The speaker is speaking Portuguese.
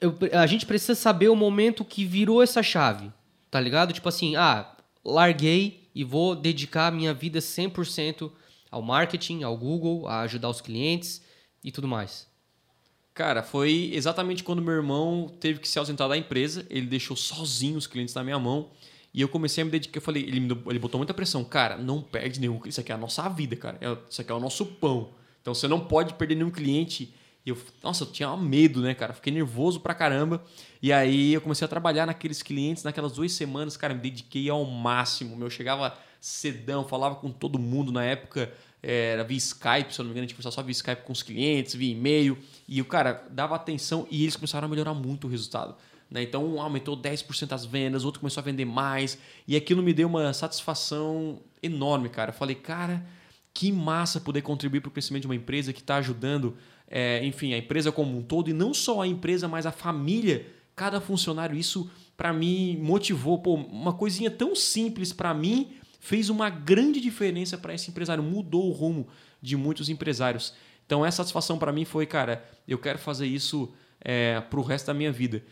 eu- a gente precisa saber o momento que virou essa chave, tá ligado? Tipo assim, ah, larguei e vou dedicar minha vida 100% ao marketing, ao Google, a ajudar os clientes e tudo mais. Cara, foi exatamente quando meu irmão teve que se ausentar da empresa. Ele deixou sozinho os clientes na minha mão. E eu comecei a me dedicar. Eu falei, ele, me ele botou muita pressão. Cara, não perde nenhum. Isso aqui é a nossa vida, cara. É- Isso aqui é o nosso pão. Então você não pode perder nenhum cliente. E eu, nossa, eu tinha medo, né, cara? Fiquei nervoso pra caramba. E aí eu comecei a trabalhar naqueles clientes, naquelas duas semanas, cara, me dediquei ao máximo. meu. Eu chegava cedão, falava com todo mundo na época. Era via Skype, se eu não me engano, a gente conversava só via Skype com os clientes, via e-mail. E o cara dava atenção e eles começaram a melhorar muito o resultado. né? Então um aumentou 10% as vendas, outro começou a vender mais. E aquilo me deu uma satisfação enorme, cara. Eu falei, cara, que massa poder contribuir para o crescimento de uma empresa que está ajudando, é, enfim, a empresa como um todo, e não só a empresa, mas a família, cada funcionário. Isso, para mim, motivou. Pô, uma coisinha tão simples para mim fez uma grande diferença para esse empresário, mudou o rumo de muitos empresários. Então, essa satisfação para mim foi, cara, eu quero fazer isso é, para o resto da minha vida.